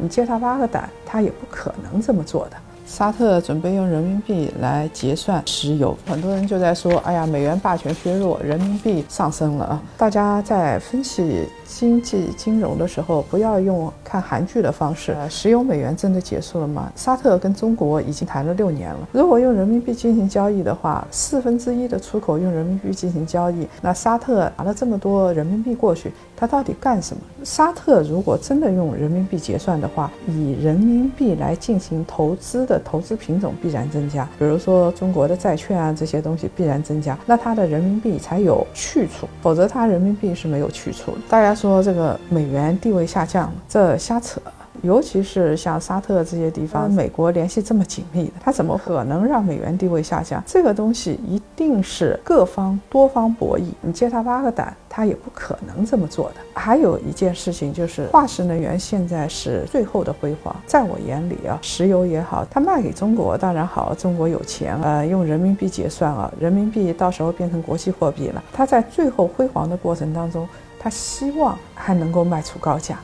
你借他八个胆，他也不可能这么做的。沙特准备用人民币来结算石油，很多人就在说：“哎呀，美元霸权削弱，人民币上升了啊！”大家在分析经济金融的时候，不要用看韩剧的方式。石油美元真的结束了吗？沙特跟中国已经谈了六年了，如果用人民币进行交易的话，四分之一的出口用人民币进行交易，那沙特拿了这么多人民币过去，他到底干什么？沙特如果真的用人民币结算的话，以人民币来进行投资的。投资品种必然增加，比如说中国的债券啊，这些东西必然增加，那它的人民币才有去处，否则它人民币是没有去处。大家说这个美元地位下降，这瞎扯。尤其是像沙特这些地方，美国联系这么紧密的，他怎么可能让美元地位下降？这个东西一定是各方多方博弈。你借他八个胆，他也不可能这么做的。还有一件事情就是，化石能源现在是最后的辉煌。在我眼里啊，石油也好，它卖给中国当然好，中国有钱，呃，用人民币结算啊，人民币到时候变成国际货币了。它在最后辉煌的过程当中，它希望还能够卖出高价。